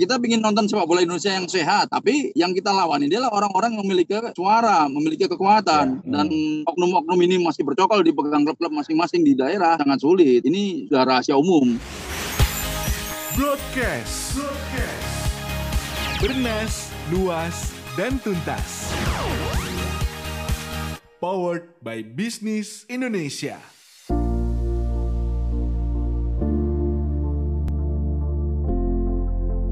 kita ingin nonton sepak bola Indonesia yang sehat, tapi yang kita lawan ini adalah orang-orang yang memiliki suara, memiliki kekuatan, ya. dan oknum-oknum ini masih bercokol di pegang klub-klub masing-masing di daerah sangat sulit. Ini sudah rahasia umum. Broadcast. Broadcast. Bernas, luas, dan tuntas. Powered by Business Indonesia.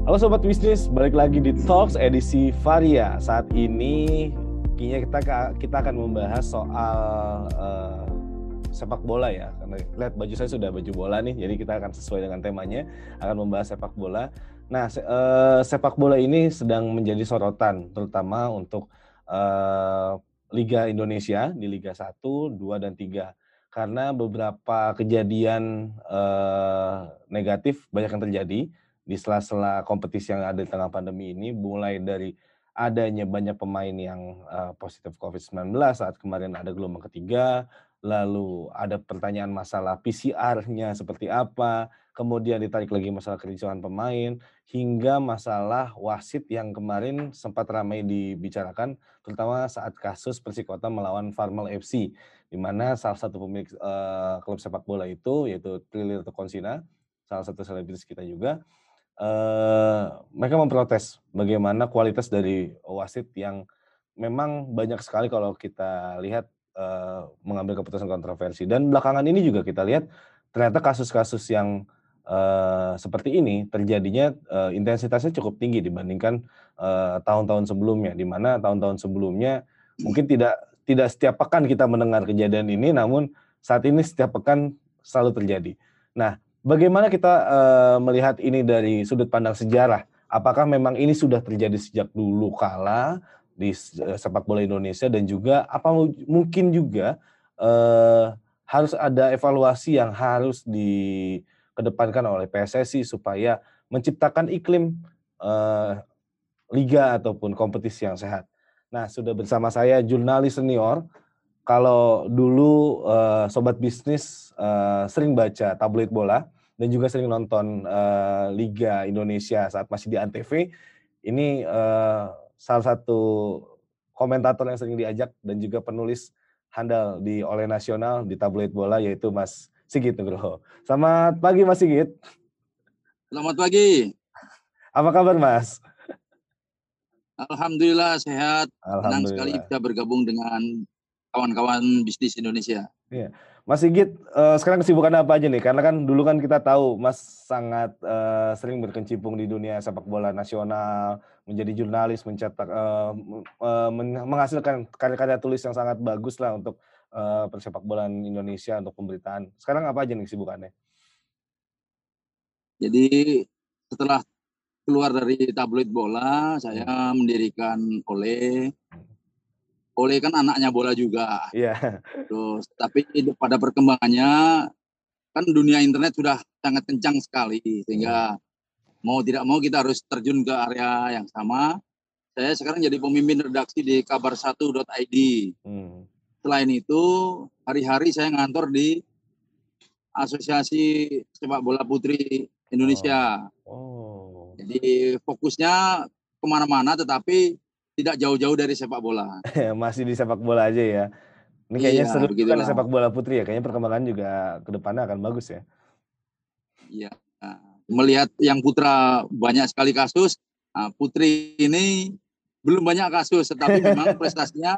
Halo Sobat Bisnis, balik lagi di Talks edisi Varia. Saat ini kayaknya kita kita akan membahas soal uh, sepak bola ya. Karena lihat baju saya sudah baju bola nih, jadi kita akan sesuai dengan temanya akan membahas sepak bola. Nah, se uh, sepak bola ini sedang menjadi sorotan terutama untuk uh, Liga Indonesia di Liga 1, 2 dan 3 karena beberapa kejadian uh, negatif banyak yang terjadi di sela-sela kompetisi yang ada di tengah pandemi ini, mulai dari adanya banyak pemain yang uh, positif COVID-19 saat kemarin ada gelombang ketiga, lalu ada pertanyaan masalah PCR-nya seperti apa, kemudian ditarik lagi masalah kericuhan pemain, hingga masalah wasit yang kemarin sempat ramai dibicarakan, terutama saat kasus Persikota melawan Farmel FC, di mana salah satu pemilik uh, klub sepak bola itu, yaitu Trilir Konsina, salah satu selebritis kita juga, uh, mereka memprotes bagaimana kualitas dari wasit yang memang banyak sekali kalau kita lihat uh, mengambil keputusan kontroversi dan belakangan ini juga kita lihat ternyata kasus-kasus yang uh, seperti ini terjadinya uh, intensitasnya cukup tinggi dibandingkan tahun-tahun uh, sebelumnya di mana tahun-tahun sebelumnya mungkin tidak tidak setiap pekan kita mendengar kejadian ini namun saat ini setiap pekan selalu terjadi. Nah, Bagaimana kita uh, melihat ini dari sudut pandang sejarah? Apakah memang ini sudah terjadi sejak dulu kala di uh, sepak bola Indonesia dan juga apa mungkin juga uh, harus ada evaluasi yang harus dikedepankan oleh PSSI supaya menciptakan iklim uh, liga ataupun kompetisi yang sehat. Nah, sudah bersama saya jurnalis senior kalau dulu uh, sobat bisnis uh, sering baca tabloid bola dan juga sering nonton uh, Liga Indonesia saat masih di Antv, ini uh, salah satu komentator yang sering diajak dan juga penulis handal di Oleh Nasional di tabloid bola yaitu Mas Sigit Nugroho. Selamat pagi Mas Sigit. Selamat pagi. Apa kabar Mas? Alhamdulillah sehat. Alhamdulillah. Senang sekali bisa bergabung dengan kawan-kawan bisnis Indonesia. Iya. Mas Sigit, uh, sekarang kesibukan apa aja nih? Karena kan dulu kan kita tahu Mas sangat uh, sering berkecimpung di dunia sepak bola nasional, menjadi jurnalis, mencetak, uh, uh, menghasilkan karya-karya tulis yang sangat bagus lah untuk uh, persepak bola Indonesia untuk pemberitaan. Sekarang apa aja nih kesibukannya? Jadi setelah keluar dari tabloid bola, saya mendirikan oleh oleh kan anaknya bola juga. Iya. Yeah. Terus tapi pada perkembangannya kan dunia internet sudah sangat kencang sekali sehingga mau tidak mau kita harus terjun ke area yang sama. Saya sekarang jadi pemimpin redaksi di kabar1.id. Hmm. Selain itu, hari-hari saya ngantor di Asosiasi Sepak Bola Putri Indonesia. Oh. oh. Jadi fokusnya ke mana-mana, tetapi tidak jauh-jauh dari sepak bola. Masih di sepak bola aja ya. Ini kayaknya iya, seru kan sepak bola putri ya. Kayaknya perkembangan juga ke depannya akan bagus ya. Iya. Melihat yang putra banyak sekali kasus, nah, putri ini belum banyak kasus, tetapi memang prestasinya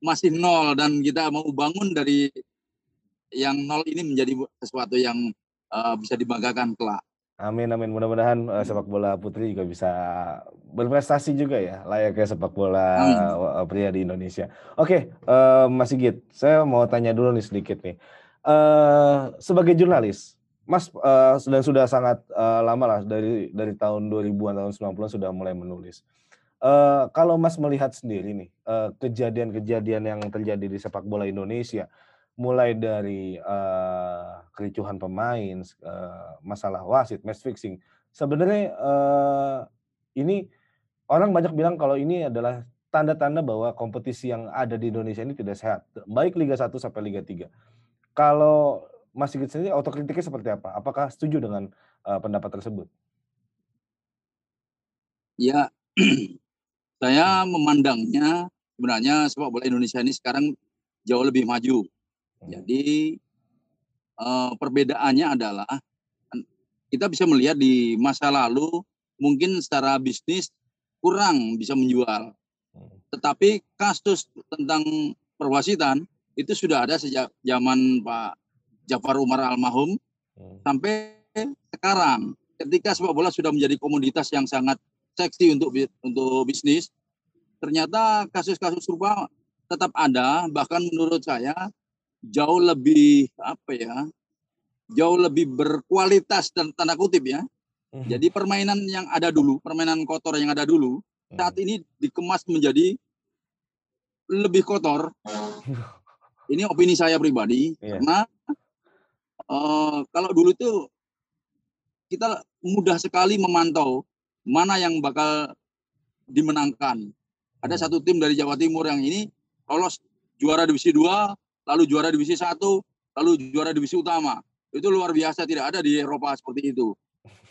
masih nol dan kita mau bangun dari yang nol ini menjadi sesuatu yang uh, bisa dibanggakan kelak. Amin amin mudah-mudahan uh, sepak bola putri juga bisa berprestasi juga ya layaknya sepak bola amin. pria di Indonesia. Oke, uh, Mas Sigit, saya mau tanya dulu nih sedikit nih. Uh, sebagai jurnalis, Mas uh, sudah sudah sangat uh, lama lah dari dari tahun 2000-an tahun 90-an sudah mulai menulis. Uh, kalau Mas melihat sendiri nih kejadian-kejadian uh, yang terjadi di sepak bola Indonesia, mulai dari uh, kericuhan pemain, uh, masalah wasit, match fixing. Sebenarnya uh, ini orang banyak bilang kalau ini adalah tanda-tanda bahwa kompetisi yang ada di Indonesia ini tidak sehat, baik Liga 1 sampai Liga 3. Kalau Mas Sigit sendiri autokritiknya seperti apa? Apakah setuju dengan uh, pendapat tersebut? Ya, saya memandangnya sebenarnya sepak bola Indonesia ini sekarang jauh lebih maju. Jadi uh, perbedaannya adalah kita bisa melihat di masa lalu mungkin secara bisnis kurang bisa menjual. Tetapi kasus tentang perwasitan itu sudah ada sejak zaman Pak Jafar Umar almarhum sampai sekarang. Ketika sepak bola sudah menjadi komoditas yang sangat seksi untuk untuk bisnis, ternyata kasus-kasus serupa tetap ada, bahkan menurut saya jauh lebih apa ya, jauh lebih berkualitas dan tanda kutip ya. Hmm. Jadi permainan yang ada dulu, permainan kotor yang ada dulu, saat hmm. ini dikemas menjadi lebih kotor. Ini opini saya pribadi, yeah. karena uh, kalau dulu itu kita mudah sekali memantau mana yang bakal dimenangkan. Ada hmm. satu tim dari Jawa Timur yang ini lolos juara divisi 2, lalu juara divisi 1, lalu juara divisi utama. Itu luar biasa, tidak ada di Eropa seperti itu.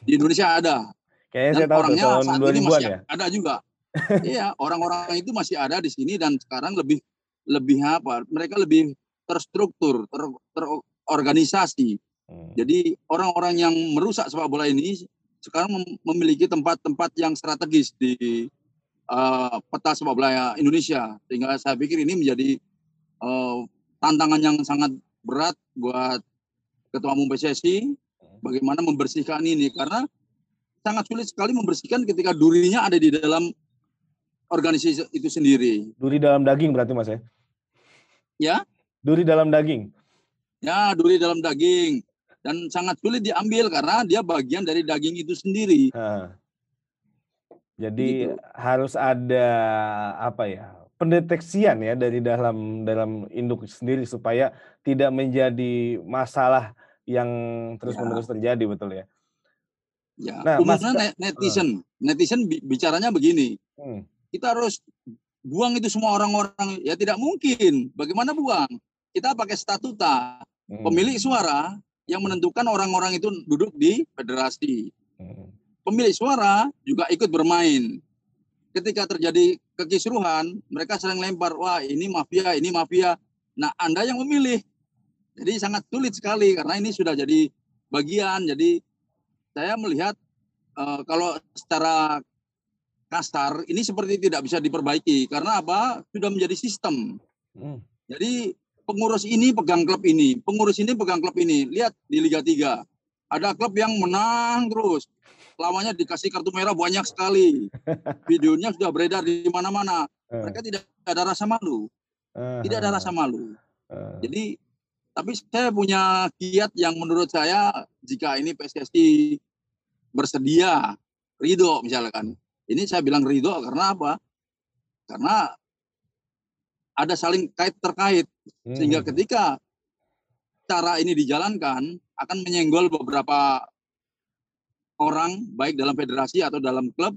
Di Indonesia ada. Kayaknya saya tahu orangnya tahun saat ini masih ya? ada juga. iya, orang-orang itu masih ada di sini dan sekarang lebih lebih apa? Mereka lebih terstruktur, ter, terorganisasi. Hmm. Jadi orang-orang yang merusak sepak bola ini sekarang memiliki tempat-tempat yang strategis di uh, peta sepak bola Indonesia sehingga saya pikir ini menjadi uh, tantangan yang sangat berat buat ketua umum PSSI bagaimana membersihkan ini karena sangat sulit sekali membersihkan ketika durinya ada di dalam organisasi itu sendiri. Duri dalam daging berarti Mas ya? Ya. Duri dalam daging. Ya, duri dalam daging dan sangat sulit diambil karena dia bagian dari daging itu sendiri. Ha. Jadi gitu. harus ada apa ya pendeteksian ya dari dalam dalam induk sendiri supaya tidak menjadi masalah yang terus-menerus ya. terjadi betul ya. Ya, nah, umumnya netizen, uh. netizen bicaranya begini. Hmm. Kita harus buang itu semua orang-orang ya tidak mungkin. Bagaimana buang? Kita pakai statuta. Hmm. Pemilik suara yang menentukan orang-orang itu duduk di federasi. Hmm. Pemilik suara juga ikut bermain. Ketika terjadi kekisruhan, mereka sering lempar, wah ini mafia, ini mafia. Nah, Anda yang memilih. Jadi sangat sulit sekali karena ini sudah jadi bagian. Jadi saya melihat uh, kalau secara kasar ini seperti tidak bisa diperbaiki karena apa? Sudah menjadi sistem. Hmm. Jadi pengurus ini pegang klub ini, pengurus ini pegang klub ini. Lihat di Liga 3. Ada klub yang menang terus. Lawannya dikasih kartu merah banyak sekali. Videonya sudah beredar di mana-mana. Eh. Mereka tidak ada rasa malu. Eh, tidak ada rasa malu. Eh. Jadi tapi saya punya kiat yang menurut saya jika ini PSSI bersedia ridho misalkan. Ini saya bilang ridho karena apa? Karena ada saling kait terkait sehingga hmm. ketika cara ini dijalankan akan menyenggol beberapa orang baik dalam federasi atau dalam klub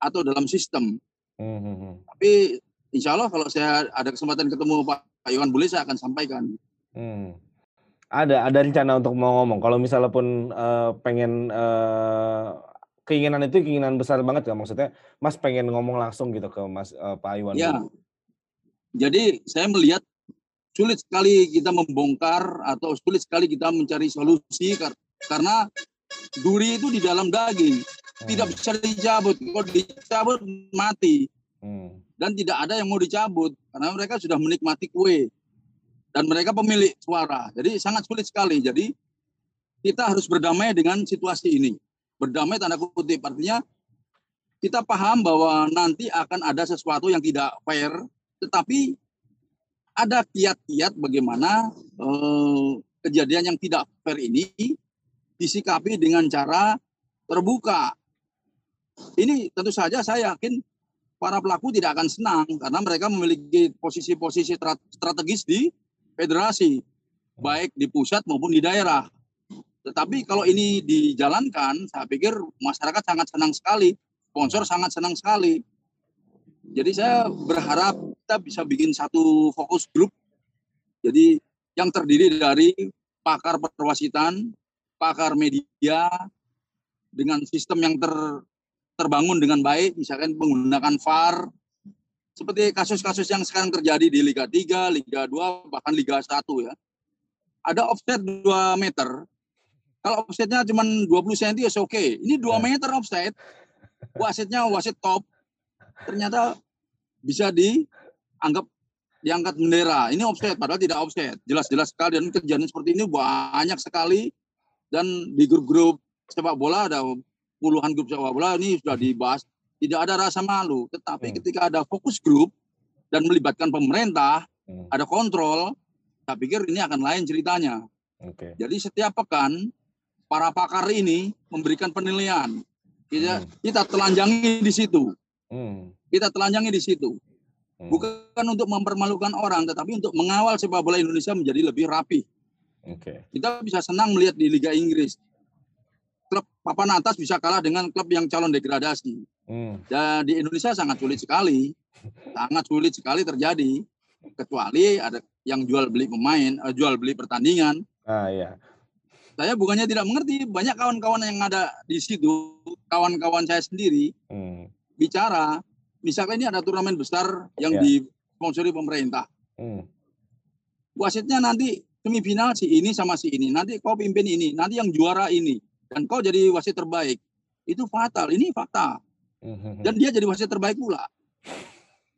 atau dalam sistem. Hmm. hmm, hmm. Tapi insya Allah kalau saya ada kesempatan ketemu Pak Iwan Bule saya akan sampaikan. Hmm. Ada ada rencana untuk mau ngomong. Kalau misalnya pun uh, pengen uh, keinginan itu keinginan besar banget ya maksudnya Mas pengen ngomong langsung gitu ke Mas uh, Pak Iwan. Ya, jadi saya melihat sulit sekali kita membongkar atau sulit sekali kita mencari solusi karena duri itu di dalam daging. Tidak hmm. bisa dicabut. Kalau dicabut mati. Hmm. dan tidak ada yang mau dicabut. Karena mereka sudah menikmati kue. Dan mereka pemilik suara. Jadi sangat sulit sekali. Jadi kita harus berdamai dengan situasi ini. Berdamai tanda kutip. Artinya kita paham bahwa nanti akan ada sesuatu yang tidak fair. Tetapi ada kiat-kiat bagaimana eh, kejadian yang tidak fair ini disikapi dengan cara terbuka. Ini tentu saja saya yakin para pelaku tidak akan senang karena mereka memiliki posisi-posisi strategis di federasi, baik di pusat maupun di daerah. Tetapi kalau ini dijalankan, saya pikir masyarakat sangat senang sekali, sponsor sangat senang sekali. Jadi saya berharap kita bisa bikin satu fokus grup. Jadi yang terdiri dari pakar perwasitan, pakar media, dengan sistem yang ter, terbangun dengan baik, misalkan menggunakan VAR, seperti kasus-kasus yang sekarang terjadi di Liga 3, Liga 2, bahkan Liga 1 ya. Ada offset 2 meter, kalau offsetnya cuma 20 cm ya oke. Okay. Ini 2 ya. meter offset, wasitnya wasit top, ternyata bisa dianggap diangkat bendera. Ini offset, padahal tidak offset. Jelas-jelas sekali dan kejadian seperti ini banyak sekali dan di grup-grup sepak bola ada puluhan grup sepak bola ini sudah dibahas. Tidak ada rasa malu, tetapi hmm. ketika ada fokus grup dan melibatkan pemerintah, hmm. ada kontrol, saya pikir ini akan lain ceritanya. Okay. Jadi setiap pekan para pakar ini memberikan penilaian. Kita, hmm. kita telanjangi di situ. Hmm. Kita telanjangi di situ. Hmm. Bukan untuk mempermalukan orang, tetapi untuk mengawal sepak bola Indonesia menjadi lebih rapi. Okay. Kita bisa senang melihat di Liga Inggris. Klub papan atas bisa kalah dengan klub yang calon degradasi. Hmm. Dan di Indonesia sangat sulit sekali. Sangat sulit sekali terjadi. Kecuali ada yang jual beli pemain, uh, jual beli pertandingan. Ah, iya. Saya bukannya tidak mengerti, banyak kawan-kawan yang ada di situ, kawan-kawan saya sendiri, hmm. bicara misalnya ini ada turnamen besar yang yeah. disponsori pemerintah. Hmm. Wasitnya nanti semifinal si ini sama si ini, nanti kau pimpin ini, nanti yang juara ini, dan kau jadi wasit terbaik. Itu fatal, ini fakta. Hmm. Dan dia jadi wasit terbaik pula.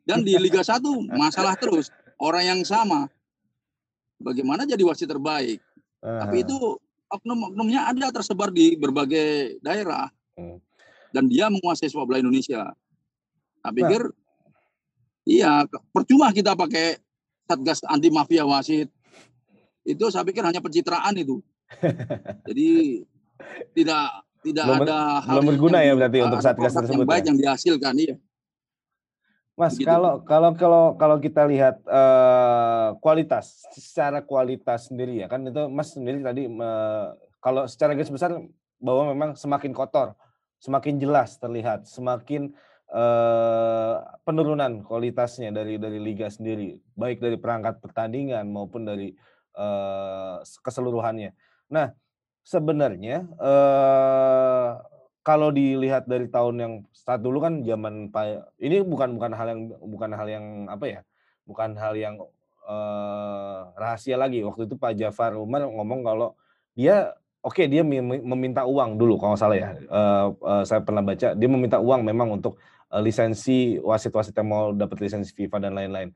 Dan di Liga 1 masalah terus, orang yang sama. Bagaimana jadi wasit terbaik? Uh. Tapi itu oknum-oknumnya ada tersebar di berbagai daerah. Hmm. Dan dia menguasai sepak bola Indonesia. Saya pikir nah. iya percuma kita pakai satgas anti mafia wasit. Itu saya pikir hanya pencitraan itu. Jadi tidak tidak belum, ada hal belum berguna ya berarti untuk satgas tersebut yang baik ya? yang dihasilkan iya. Mas, Begitu. kalau kalau kalau kalau kita lihat uh, kualitas secara kualitas sendiri ya kan itu Mas sendiri tadi uh, kalau secara garis besar bahwa memang semakin kotor, semakin jelas terlihat, semakin eh, penurunan kualitasnya dari dari liga sendiri, baik dari perangkat pertandingan maupun dari eh, keseluruhannya. Nah, sebenarnya eh, kalau dilihat dari tahun yang saat dulu kan zaman Pak ini bukan bukan hal yang bukan hal yang apa ya? Bukan hal yang eh, rahasia lagi. Waktu itu Pak Jafar Umar ngomong kalau dia oke dia meminta uang dulu kalau salah ya. Uh, uh, saya pernah baca dia meminta uang memang untuk Eh, lisensi wasit-wasit yang mau dapat lisensi FIFA dan lain-lain.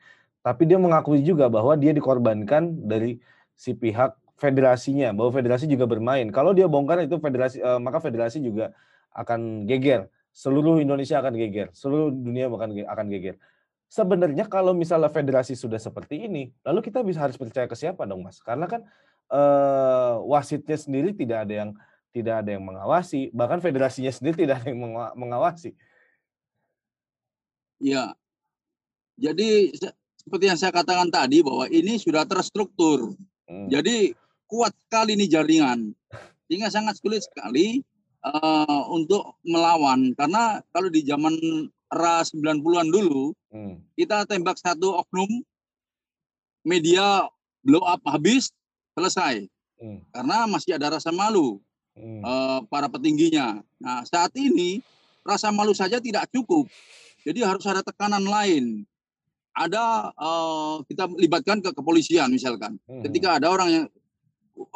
Tapi dia mengakui juga bahwa dia dikorbankan dari si pihak federasinya, bahwa federasi juga bermain. Kalau dia bongkar itu federasi, uh, maka federasi juga akan geger. Seluruh Indonesia akan geger, seluruh dunia akan akan geger. Sebenarnya kalau misalnya federasi sudah seperti ini, lalu kita bisa harus percaya ke siapa dong, Mas? Karena kan uh, wasitnya sendiri tidak ada yang tidak ada yang mengawasi, bahkan federasinya sendiri tidak ada yang mengawasi. Ya, jadi seperti yang saya katakan tadi bahwa ini sudah terstruktur. Hmm. Jadi kuat sekali ini jaringan, sehingga sangat sulit sekali uh, untuk melawan. Karena kalau di zaman era 90-an dulu, hmm. kita tembak satu oknum, media blow up habis, selesai. Hmm. Karena masih ada rasa malu hmm. uh, para petingginya. Nah saat ini rasa malu saja tidak cukup jadi harus ada tekanan lain. Ada uh, kita libatkan ke kepolisian misalkan. Hmm. Ketika ada orang yang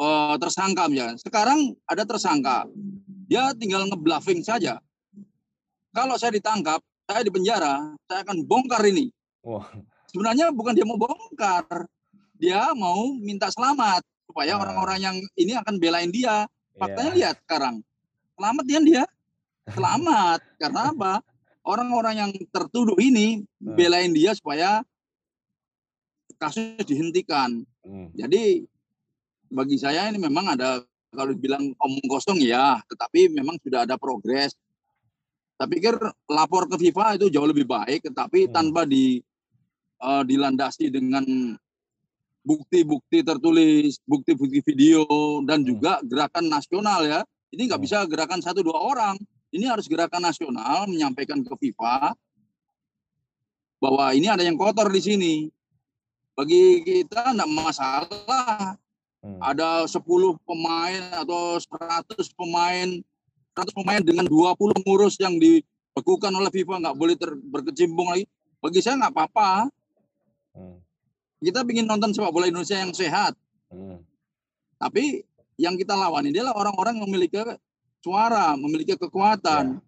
uh, tersangka misalkan. Sekarang ada tersangka. Dia tinggal ngebluffing saja. Kalau saya ditangkap, saya di penjara, saya akan bongkar ini. Wah. Sebenarnya bukan dia mau bongkar. Dia mau minta selamat supaya ah. orang-orang yang ini akan belain dia. Faktanya yeah. lihat sekarang. Selamat dia dia. Selamat. Karena apa? Orang-orang yang tertuduh ini hmm. belain dia supaya kasus dihentikan. Hmm. Jadi bagi saya ini memang ada kalau dibilang omong kosong ya, tetapi memang sudah ada progres. Tapi pikir lapor ke FIFA itu jauh lebih baik, tetapi hmm. tanpa di uh, dilandasi dengan bukti-bukti tertulis, bukti-bukti video dan hmm. juga gerakan nasional ya. Ini nggak hmm. bisa gerakan satu dua orang. Ini harus gerakan nasional menyampaikan ke FIFA bahwa ini ada yang kotor di sini. Bagi kita tidak masalah. Hmm. Ada 10 pemain atau 100 pemain 100 pemain dengan 20 pengurus yang di dibekukan oleh FIFA nggak boleh ter, berkecimpung lagi. Bagi saya nggak apa-apa. Hmm. Kita ingin nonton sepak bola Indonesia yang sehat. Hmm. Tapi yang kita lawan ini adalah orang-orang yang memiliki suara, memiliki kekuatan.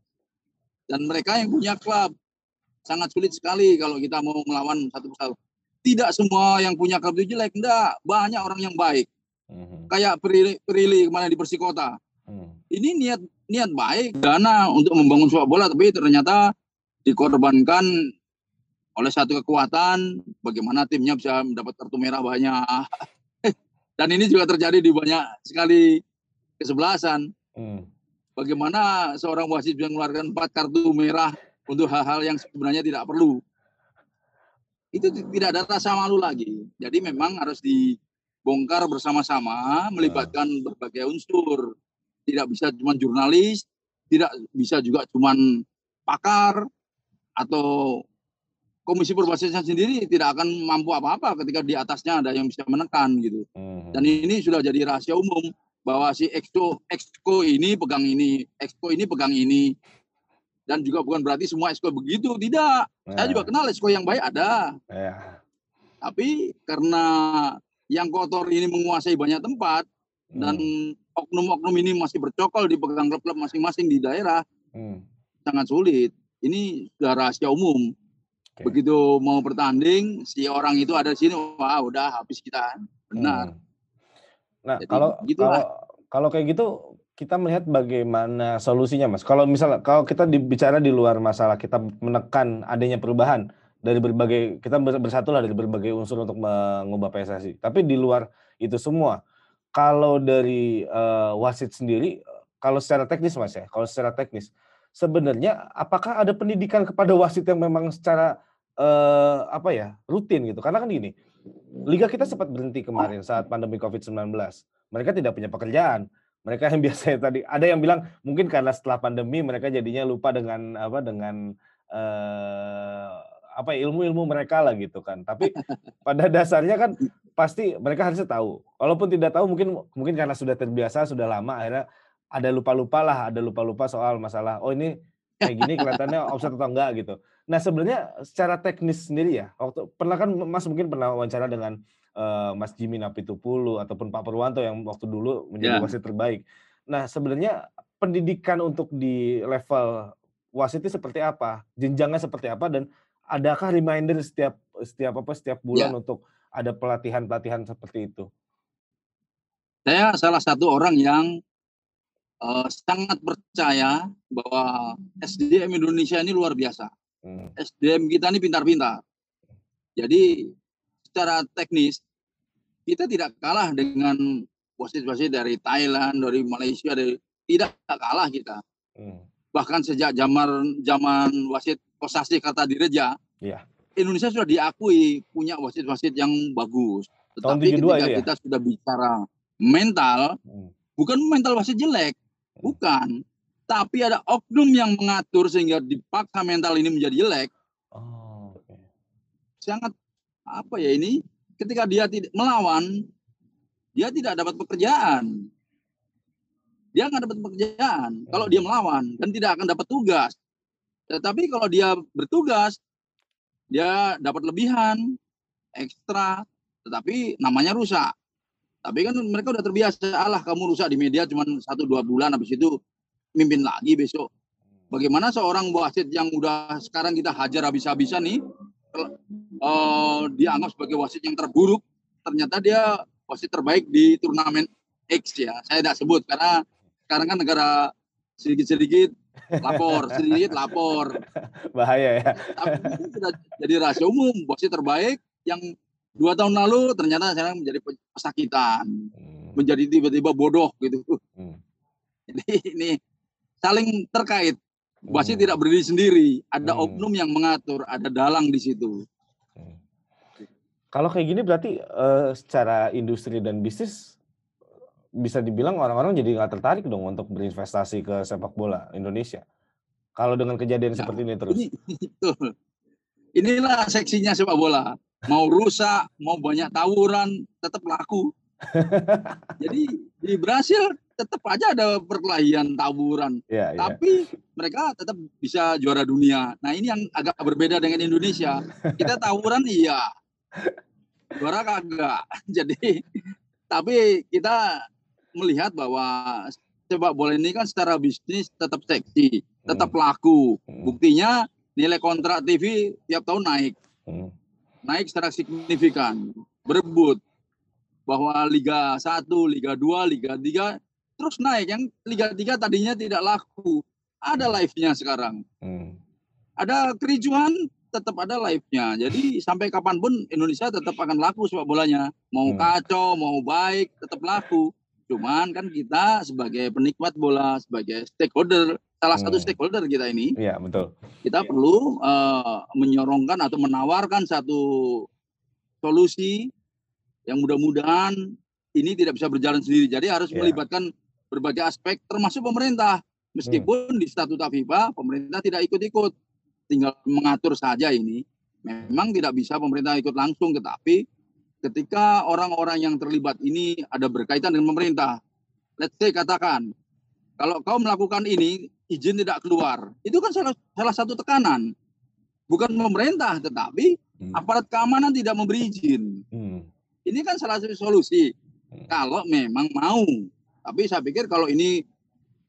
Dan mereka yang punya klub. Sangat sulit sekali kalau kita mau melawan satu persatu. Tidak semua yang punya klub itu jelek. Enggak, banyak orang yang baik. Hmm. Kayak Prilly, Prilly kemarin di Persikota. Hmm. Ini niat niat baik, dana untuk membangun sepak bola, tapi ternyata dikorbankan oleh satu kekuatan bagaimana timnya bisa mendapat kartu merah banyak. Dan ini juga terjadi di banyak sekali kesebelasan. Hmm. Bagaimana seorang wasit bisa mengeluarkan empat kartu merah untuk hal-hal yang sebenarnya tidak perlu. Itu ti- tidak ada rasa malu lagi. Jadi memang harus dibongkar bersama-sama, melibatkan berbagai unsur. Tidak bisa cuma jurnalis, tidak bisa juga cuma pakar atau komisi perbasisnya sendiri tidak akan mampu apa-apa ketika di atasnya ada yang bisa menekan gitu. Hmm. Dan ini sudah jadi rahasia umum bahwa si exco exco ini pegang ini, exco ini pegang ini. Dan juga bukan berarti semua exco begitu, tidak. Saya juga kenal exco yang baik ada. Ya. Tapi karena yang kotor ini menguasai banyak tempat dan Hmm. oknum-oknum ini masih bercokol di pegang klub-klub masing-masing di daerah, Hmm. sangat sulit. Ini sudah rahasia umum. Oke. Begitu mau bertanding, si orang itu ada di sini, wah udah habis kita. Benar. Hmm. Nah, Jadi kalau begitulah. kalau kalau kayak gitu kita melihat bagaimana solusinya, Mas. Kalau misalnya kalau kita dibicara di luar masalah kita menekan adanya perubahan dari berbagai kita ber- bersatulah dari berbagai unsur untuk mengubah PSSI. Tapi di luar itu semua, kalau dari eh, wasit sendiri, kalau secara teknis, Mas ya, kalau secara teknis, sebenarnya apakah ada pendidikan kepada wasit yang memang secara eh, apa ya rutin gitu? Karena kan gini, liga kita sempat berhenti kemarin saat pandemi COVID-19. Mereka tidak punya pekerjaan. Mereka yang biasanya tadi ada yang bilang mungkin karena setelah pandemi mereka jadinya lupa dengan apa dengan eh, apa ilmu-ilmu mereka lah gitu kan. Tapi pada dasarnya kan pasti mereka harusnya tahu. Walaupun tidak tahu mungkin mungkin karena sudah terbiasa sudah lama akhirnya ada lupa-lupa lah, ada lupa-lupa soal masalah oh ini kayak gini kelihatannya offset atau enggak gitu. Nah sebenarnya secara teknis sendiri ya, waktu pernah kan Mas mungkin pernah wawancara dengan eh, Mas Jimmy Napitupulu ataupun Pak Purwanto yang waktu dulu menjadi Ya. wasit terbaik. Nah sebenarnya pendidikan untuk di level wasit itu seperti apa, jenjangnya seperti apa dan adakah reminder setiap setiap apa setiap bulan untuk ada pelatihan-pelatihan seperti itu? Saya salah satu orang yang eh, sangat percaya bahwa SDM Indonesia ini luar biasa. Hmm. SDM kita ini pintar-pintar. Jadi secara teknis kita tidak kalah dengan wasit-wasit dari Thailand, dari Malaysia, dari tidak kalah kita. Hmm. Bahkan sejak zaman zaman wasit Kosasi Kartadireja, Iya. Indonesia sudah diakui punya wasit-wasit yang bagus. Tetapi 72 ketika ya? kita sudah bicara mental, Hmm. bukan mental wasit jelek, bukan. Tapi ada oknum yang mengatur sehingga dipaksa mental ini menjadi jelek. Oh, oke. Sangat apa ya ini? Ketika dia tidak melawan, dia tidak dapat pekerjaan. Dia nggak dapat pekerjaan kalau dia melawan dan tidak akan dapat tugas. Tetapi kalau dia bertugas, dia dapat lebihan, ekstra, tetapi namanya rusak. Tapi kan mereka udah terbiasa, alah kamu rusak di media cuma satu dua bulan, habis itu mimpin lagi besok. Bagaimana seorang wasit yang udah sekarang kita hajar habis-habisan nih, eh, dianggap sebagai wasit yang terburuk, ternyata dia wasit terbaik di turnamen X ya. Saya tidak sebut karena sekarang kan negara sedikit-sedikit lapor, sedikit lapor. Bahaya ya. Tapi sudah jadi rahasia umum, wasit terbaik yang dua tahun lalu ternyata sekarang menjadi pesakitan, Hmm. menjadi tiba-tiba bodoh gitu. Hmm. Jadi ini saling terkait. Wasit Hmm. tidak berdiri sendiri, ada Hmm. oknum yang mengatur, ada dalang di situ. Kalau kayak gini berarti eh, secara industri dan bisnis bisa dibilang orang-orang jadi nggak tertarik dong untuk berinvestasi ke sepak bola Indonesia. Kalau dengan kejadian Ya, seperti ini terus. Ini betul. Inilah seksinya sepak bola. Mau rusak, mau banyak tawuran, tetap laku. Jadi di Brasil tetap aja ada perkelahian, tawuran. Iya, iya. Tapi mereka tetap bisa juara dunia. Nah ini yang agak berbeda dengan Indonesia. Kita tawuran iya, juara kagak. Jadi tapi kita melihat bahwa sepak bola ini kan secara bisnis tetap seksi, tetap Hmm. laku. Hmm. Buktinya nilai kontrak TV tiap tahun naik, Hmm. naik secara signifikan, berebut bahwa Liga 1, Liga 2, Liga 3 terus naik. Yang Liga 3 tadinya tidak laku, ada live-nya sekarang. Hmm. Ada kericuhan, tetap ada live-nya. Jadi sampai kapan pun Indonesia tetap akan laku sepak bolanya. Mau Hmm. kacau, mau baik, tetap laku. Cuman kan kita sebagai penikmat bola, sebagai stakeholder, salah satu Hmm. stakeholder kita ini, Iya, betul. kita perlu eh, menyorongkan atau menawarkan satu solusi yang mudah-mudahan ini tidak bisa berjalan sendiri. Jadi harus Ya. melibatkan berbagai aspek termasuk pemerintah. Meskipun di statuta FIFA pemerintah tidak ikut-ikut, tinggal mengatur saja ini. Memang tidak bisa pemerintah ikut langsung, tetapi ketika orang-orang yang terlibat ini ada berkaitan dengan pemerintah, let's say katakan, kalau kau melakukan ini izin tidak keluar, itu kan salah, salah satu tekanan, bukan pemerintah, tetapi Hmm. aparat keamanan tidak memberi izin. Hmm. Ini kan salah satu solusi. Hmm. Kalau memang mau. Tapi saya pikir kalau ini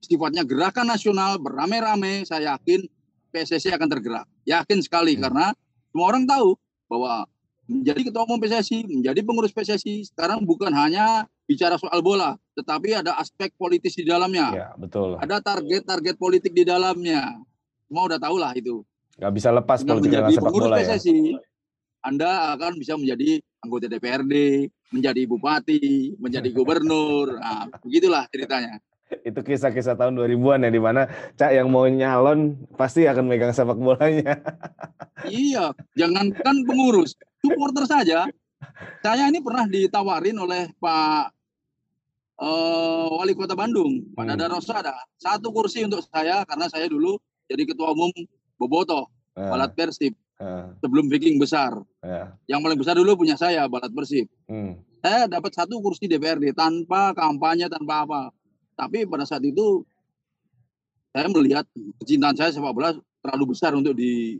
sifatnya gerakan nasional beramai-ramai, saya yakin PSSI akan tergerak. Yakin sekali Hmm. karena semua orang tahu bahwa menjadi ketua umum PSSI, menjadi pengurus PSSI sekarang bukan hanya bicara soal bola, tetapi ada aspek politis di dalamnya. Ya, betul. Ada target-target politik di dalamnya. Semua udah tahu lah itu. Nggak bisa lepas dengan menjadi sepak pengurus bola ya. PSSI, Anda akan bisa menjadi anggota DPRD, menjadi bupati, menjadi gubernur. Nah, begitulah ceritanya. Itu kisah-kisah tahun 2000-an ya di mana Cak yang mau nyalon pasti akan megang sepak bolanya. Iya, jangankan pengurus, supporter saja. Saya ini pernah ditawarin oleh Pak eh, Wali Kota Bandung, Pak Hmm. Dada Rosada, satu kursi untuk saya karena saya dulu jadi ketua umum Boboto, Balat Persib, sebelum Viking besar. ya. Yang paling besar dulu punya saya, Balat Persib. Hmm. saya dapat satu kursi DPRD tanpa kampanye tanpa apa tapi pada saat itu saya melihat kecintaan saya sepak bola terlalu besar untuk di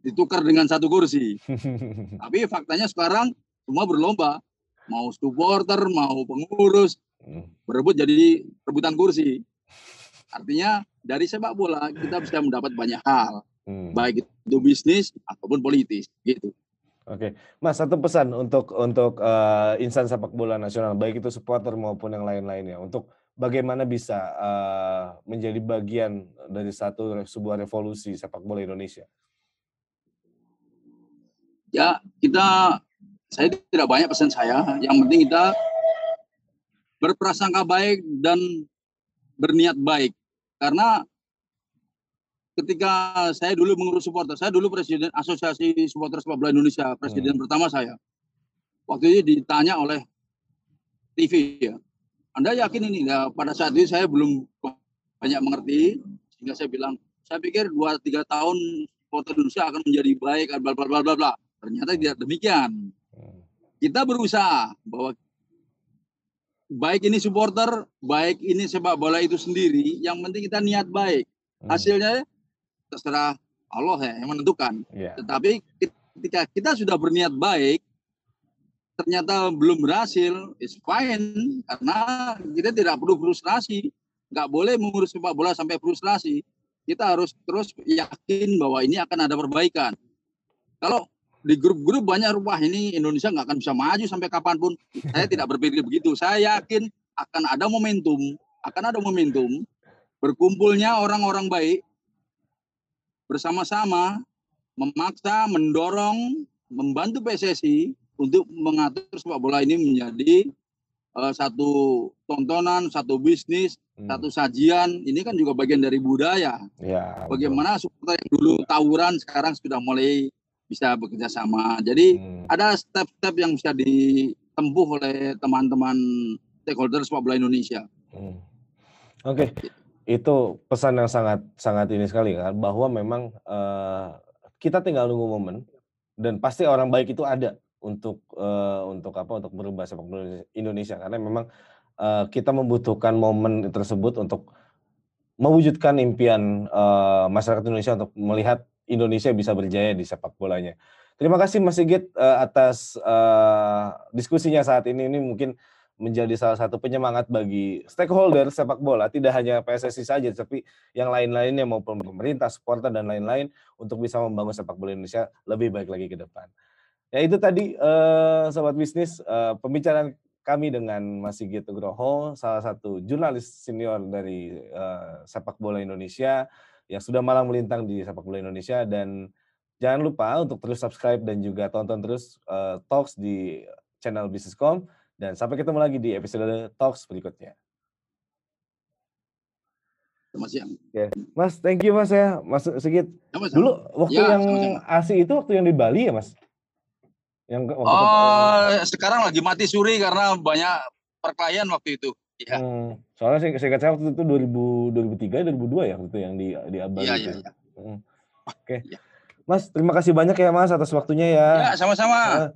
ditukar dengan satu kursi tapi faktanya sekarang semua berlomba mau supporter mau pengurus Hmm. berebut jadi rebutan kursi artinya dari sepak bola kita bisa mendapat banyak hal Hmm. baik itu bisnis ataupun politis gitu Oke, Mas satu pesan untuk untuk eh, insan sepak bola nasional baik itu supporter maupun yang lain-lainnya untuk bagaimana bisa eh, menjadi bagian dari satu sebuah revolusi sepak bola Indonesia. ya kita saya tidak banyak pesan saya yang penting kita berprasangka baik dan berniat baik karena ketika saya dulu mengurus supporter saya dulu presiden asosiasi supporter sepak bola Indonesia presiden pertama saya waktu itu ditanya oleh TV ya Anda yakin ini ya pada saat itu saya belum banyak mengerti sehingga saya bilang saya pikir dua tiga tahun supporter Indonesia akan menjadi baik bla bla bla bla bla ternyata tidak demikian Hmm. kita berusaha bahwa baik ini supporter, baik ini sepak bola itu sendiri, yang penting kita niat baik. Hmm. Hasilnya terserah Allah ya yang menentukan. Iya. Tetapi ketika kita sudah berniat baik, ternyata belum berhasil, it's fine karena kita tidak perlu frustrasi. Nggak boleh mengurus sepak bola sampai frustrasi. Kita harus terus yakin bahwa ini akan ada perbaikan. Kalau di grup-grup banyak wah ini Indonesia nggak akan bisa maju sampai kapan pun. Saya tidak berpikir begitu. Saya yakin akan ada momentum, akan ada momentum berkumpulnya orang-orang baik bersama-sama memaksa, mendorong, membantu PSSI untuk mengatur sepak bola ini menjadi eh, satu tontonan, satu bisnis, Hmm. satu sajian. Ini kan juga bagian dari budaya. Ya. Bagaimana supporter yang dulu tawuran sekarang sudah mulai bisa bekerja sama. Jadi Hmm. ada step-step yang bisa ditempuh oleh teman-teman stakeholder sepak bola Indonesia. Hmm. Oke, itu pesan yang sangat sangat ini sekali kan bahwa memang eh, kita tinggal nunggu momen dan pasti orang baik itu ada untuk eh, untuk apa untuk merubah sepak bola Indonesia karena memang uh, kita membutuhkan momen tersebut untuk mewujudkan impian uh, masyarakat Indonesia untuk melihat Indonesia bisa berjaya di sepak bolanya. Terima kasih Mas Sigit uh, atas uh, diskusinya saat ini. Ini mungkin menjadi salah satu penyemangat bagi stakeholder sepak bola, tidak hanya PSSI saja, tapi yang lain-lainnya maupun pemerintah, supporter dan lain-lain untuk bisa membangun sepak bola Indonesia lebih baik lagi ke depan. Ya itu tadi uh, sobat bisnis uh, pembicaraan kami dengan Mas Sigit Nugroho, salah satu jurnalis senior dari uh, sepak bola Indonesia yang sudah malang melintang di sepak bola Indonesia. Dan jangan lupa untuk terus subscribe dan juga tonton terus uh, talks di channel Bisniscom dan sampai ketemu lagi di episode Talks berikutnya. Siang. Oke. Mas, thank you Mas ya, Mas Sigit. Sama -sama. Dulu waktu ya, yang sama ASI itu waktu yang di Bali ya Mas? Yang waktu oh, sekarang lagi mati suri karena banyak perkelahian waktu itu. Ya. Hmm, soalnya saya, saya saya waktu itu 2000, 2003, 2002 ya waktu itu yang di di Bali. Iya, iya, iya. Hmm. Oke. Okay. Ya. Mas, terima kasih banyak ya Mas atas waktunya ya. Ya, sama-sama.